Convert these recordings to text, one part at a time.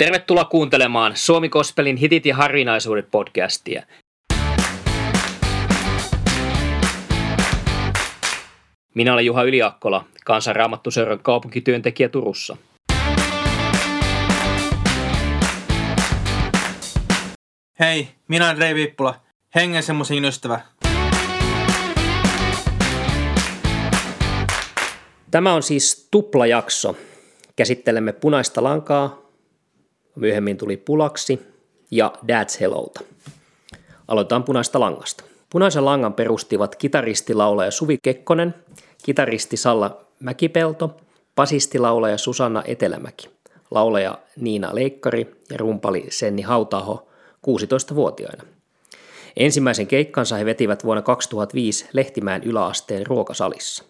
Tervetuloa kuuntelemaan Suomi Kospelin hitit ja harvinaisuudet podcastia. Minä olen Juha Yliakkola, kansanraamattuseuran kaupunkityöntekijä Turussa. Hei, minä olen Rei Vippula, hengen semmoisen ystävä. Tämä on siis tuplajakso. Käsittelemme punaista lankaa, myöhemmin tuli pulaksi ja Dad's Hellouta. Aloitetaan punaista langasta. Punaisen langan perustivat kitaristi laulaja Suvi Kekkonen, kitaristi Salla Mäkipelto, basisti laulaja Susanna Etelämäki, laulaja Niina Leikkari ja rumpali Senni Hautaho 16-vuotiaina. Ensimmäisen keikkansa he vetivät vuonna 2005 Lehtimäen yläasteen ruokasalissa.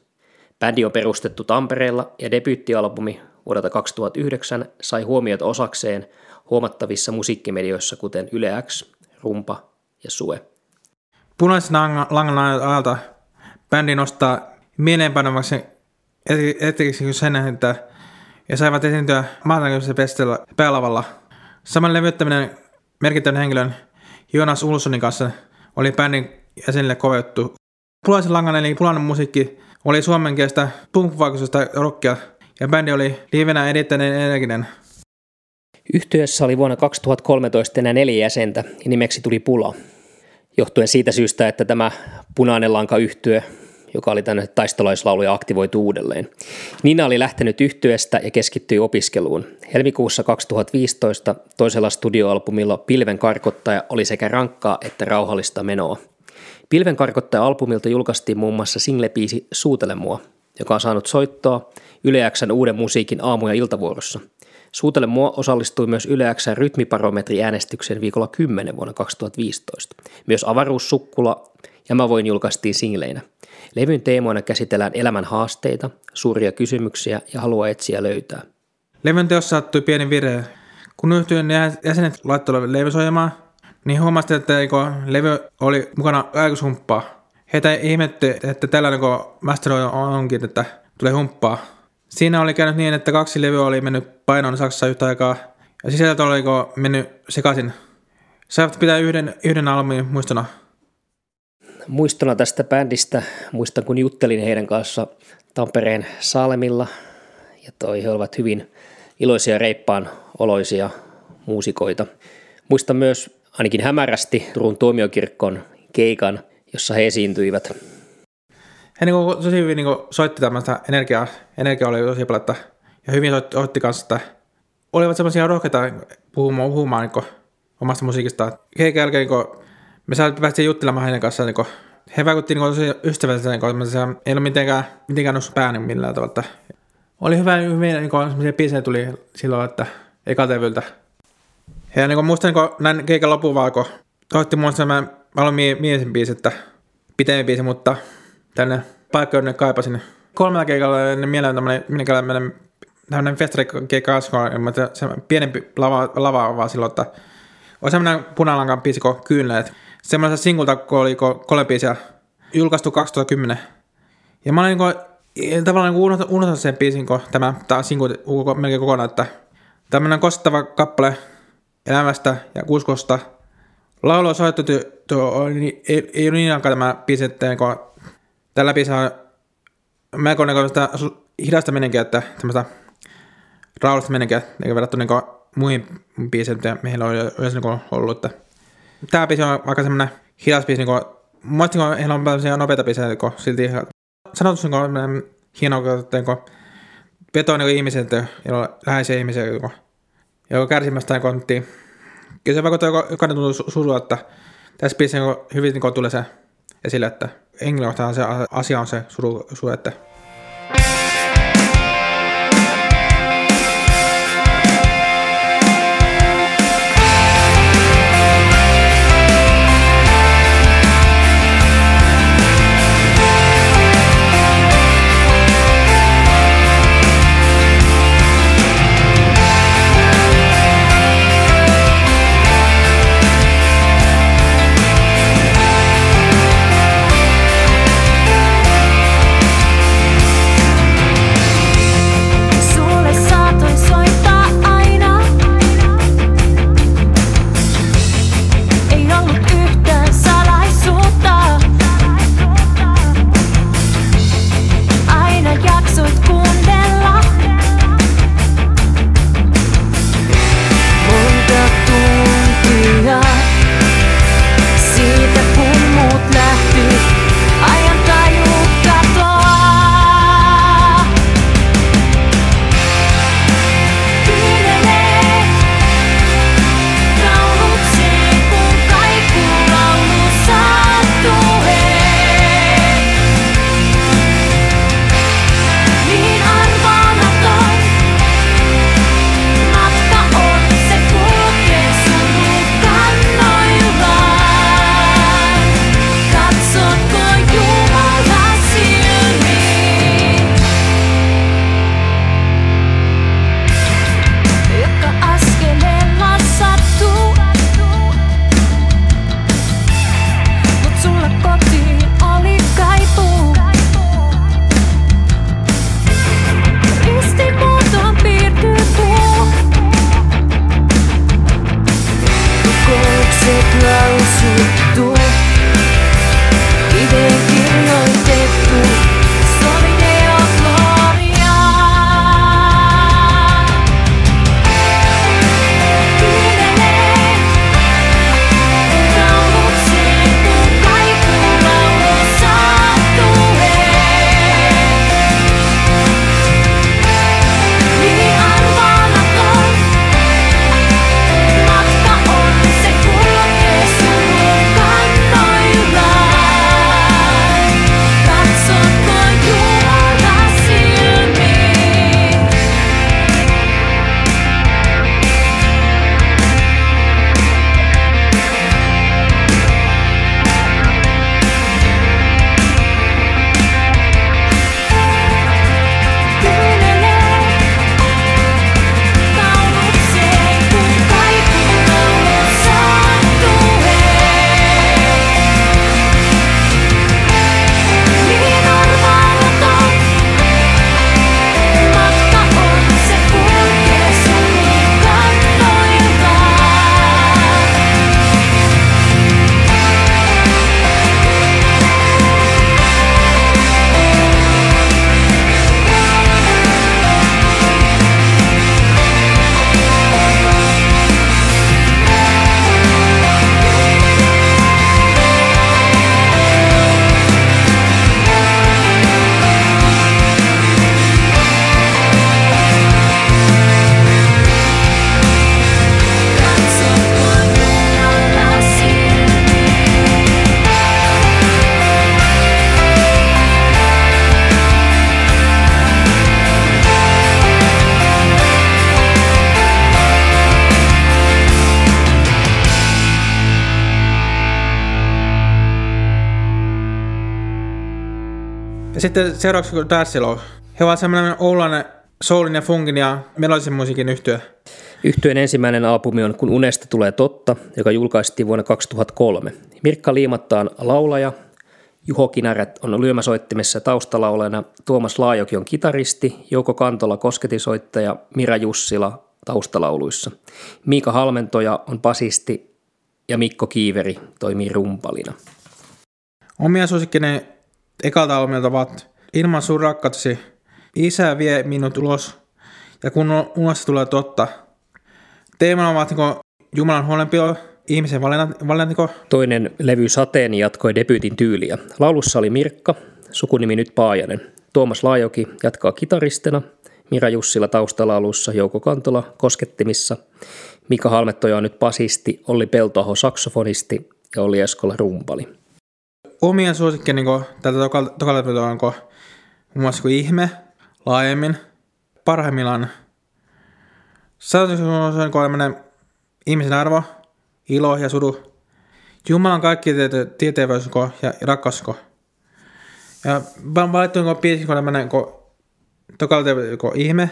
Bändi on perustettu Tampereella ja debyyttialbumi vuodelta 2009 sai huomiot osakseen huomattavissa musiikkimedioissa kuten Yle X, Rumpa ja Sue. Punaisen langan ajalta bändi nostaa mieleenpanomaksi etenkin sen, että ja saivat esiintyä maailmanlaajuisella päälavalla. Saman levyttäminen merkittävän henkilön Jonas Ulssonin kanssa oli bändin jäsenille kovettu. Punaisen langan eli punainen musiikki oli suomenkielistä punk rockia ja bändi oli livenä erittäin energinen. Yhtiössä oli vuonna 2013 enää neljä jäsentä ja nimeksi tuli Pula. Johtuen siitä syystä, että tämä punainen lanka yhtyö, joka oli tänne taistolaislauluja, aktivoitu uudelleen. Nina oli lähtenyt yhtyöstä ja keskittyi opiskeluun. Helmikuussa 2015 toisella studioalbumilla Pilven karkottaja oli sekä rankkaa että rauhallista menoa. Pilven karkottaja-albumilta julkaistiin muun muassa singlepiisi Suutele mua, joka on saanut soittoa Yle Xn uuden musiikin aamu- ja iltavuorossa. Suutele mua osallistui myös Yle Xn rytmiparometri-äänestykseen viikolla 10 vuonna 2015. Myös avaruussukkula ja mä voin julkaistiin singleinä. Levyn teemoina käsitellään elämän haasteita, suuria kysymyksiä ja halua etsiä löytää. Levyn teossa sattui pieni virhe. Kun yhtyön jäsenet laittoivat levysoimaan, niin huomasin, että levy oli mukana aikuishumppaa. Heitä ihmetti, että tällainen kuin Master onkin, että tulee humppaa. Siinä oli käynyt niin, että kaksi levyä oli mennyt painoon Saksassa yhtä aikaa, ja sisältö oli mennyt sekaisin. Saivat pitää yhden, yhden albumin muistona. Muistona tästä bändistä, muistan kun juttelin heidän kanssa Tampereen Saalemilla, ja toi he ovat hyvin iloisia reippaan oloisia muusikoita. Muistan myös ainakin hämärästi Turun tuomiokirkon keikan, jossa he esiintyivät he niin kuin, tosi hyvin niin kuin, soitti tämmöistä energiaa, energia oli tosi paljon, että, ja hyvin soitti, soitti kanssa, että olivat semmoisia rohkeita puhumaan, puhumaan niin kuin, omasta musiikista. Keikan jälkeen niin me saatiin päästä juttelemaan heidän kanssaan, niin he vaikutti niin tosi ystävällisesti, niin kuin, ei ollut mitenkään, mitenkään noussut pääni millään tavalla. Oli hyvä, hyvin niin kuin, semmoisia biisejä tuli silloin, että ekatevyltä. Ja niin kuin, muistan niin kuin, näin keikan lopun vaan, kun soitti muun mä aloin mie- miesen biisi, että pitempi biisi, mutta tänne paikkoon, jonne kaipasin. Kolmella keikalla ennen mieleen tämmöinen, minkä menen tämmöinen festarikeikka se pienempi lava, lava vaan silloin, että on semmoinen punalankan biisi kuin Kyynleet. Semmoisen singulta, kun oli kolme biisiä julkaistu 2010. Ja mä olin niin tavallaan niin unohtanut sen biisin, kun tämä, tämä single melkein kokonaan, että tämmöinen kostettava kappale elämästä ja uskosta. Laulu on soitettu, ei, ei, ei ole niin aikaa tämä biisi, että Tällä biisissä on melko sitä hidasta menenkää, että tämmöistä raulasta menenkää, eikä verrattuna niin muihin biiseihin, mitä meillä on yleensä niin ollut. Että tämä biisi on aika semmoinen hidas biisi, niin Mielestäni niin heillä on tämmöisiä nopeita biisejä, niin silti sanotus niin hieno, että niin vetoo niin ihmisiä, että joilla on läheisiä ihmisiä, niin joka kärsimästä niin kyllä se vaikuttaa jokainen tuntuu surua, että tässä biisissä hyvin niin tulee se esille, että henkilökohtainen se asia on se suru, suru että sitten seuraavaksi kun Darsilo. He ovat semmoinen oululainen soulin ja funkin ja melodisen musiikin yhtyö. Yhtyeen ensimmäinen albumi on Kun unesta tulee totta, joka julkaistiin vuonna 2003. Mirkka Liimattaan laulaja, Juho Kinärät on lyömäsoittimessa taustalaulajana, Tuomas Laajoki on kitaristi, Jouko Kantola kosketisoittaja, Mira Jussila taustalauluissa. Miika Halmentoja on basisti ja Mikko Kiiveri toimii rumpalina. Omia suosikkini ekalta albumilta ovat Ilman sun rakkautesi, Isä vie minut ulos ja kun unessa tulee totta. Teemana ovat niin Jumalan huolenpito, ihmisen valinnat, valinnat niin Toinen levy Sateeni jatkoi debyytin tyyliä. Laulussa oli Mirkka, sukunimi nyt Paajanen. Tuomas Laajoki jatkaa kitaristina, Mira Jussila taustalaulussa, Jouko Kantola koskettimissa, Mika Halmettoja on nyt basisti, Olli Peltoaho saksofonisti ja Olli Eskola rumpali. Omien suosikkien niin tältä tokalta on muun muassa kuin ihme, laajemmin, parhaimmillaan. Sanoisinko se on niin ihmisen arvo, ilo ja sudu. Jumalan kaikki tieteellisyys ja rakkausko. Ja valittu niin biisi, kun tämmöinen tokalevy ihme.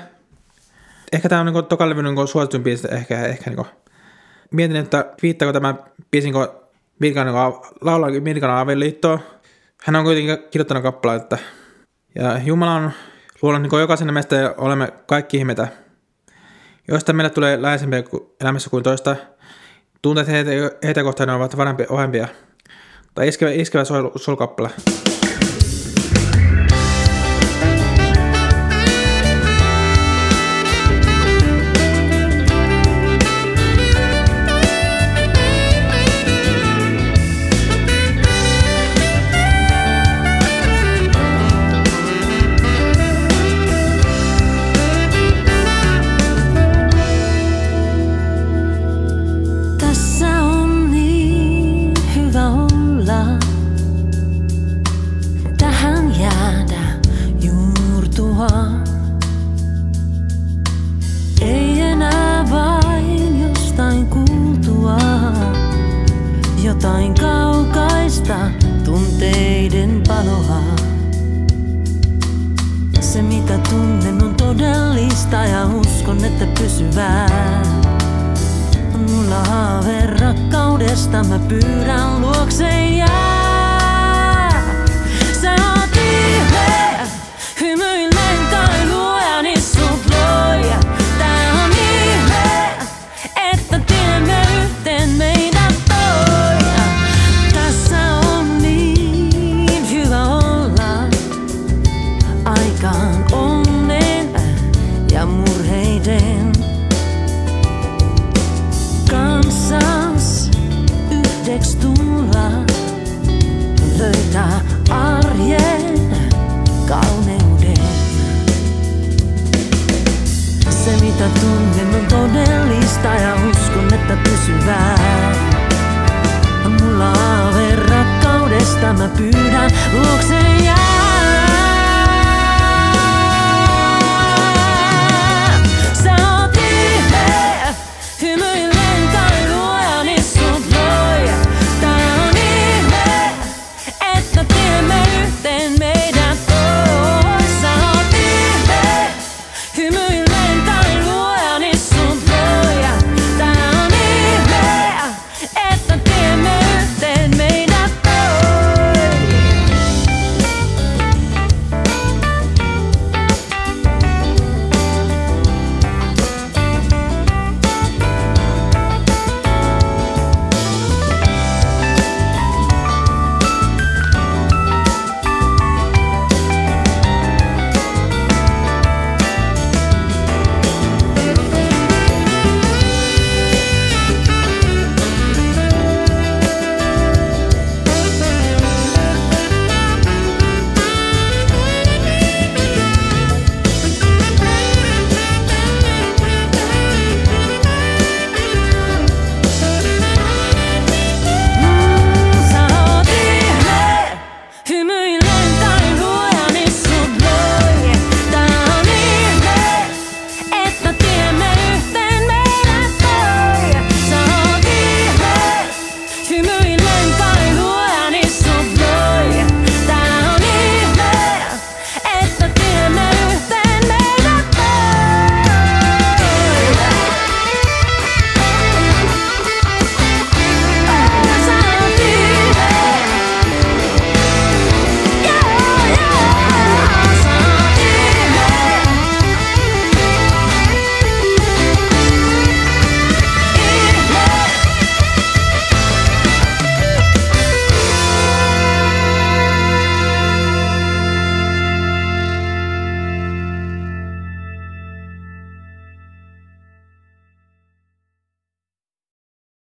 Ehkä tämä on niin niin suosituin biisi, ehkä, ehkä niin mietin, että viittaako tämä biisin Mirkan, niin laulaa Mirkan avioliittoa. Hän on kuitenkin kirjoittanut kappaleen, että ja Jumala on luonut niin jokaisen meistä ja olemme kaikki ihmeitä. Joista meille tulee läheisempiä elämässä kuin toista. Tunteet heitä, heitä kohtaan ovat vanhempia, ohempia. Tai iskevä, iskevä sol. Mä pyydän luokse jää.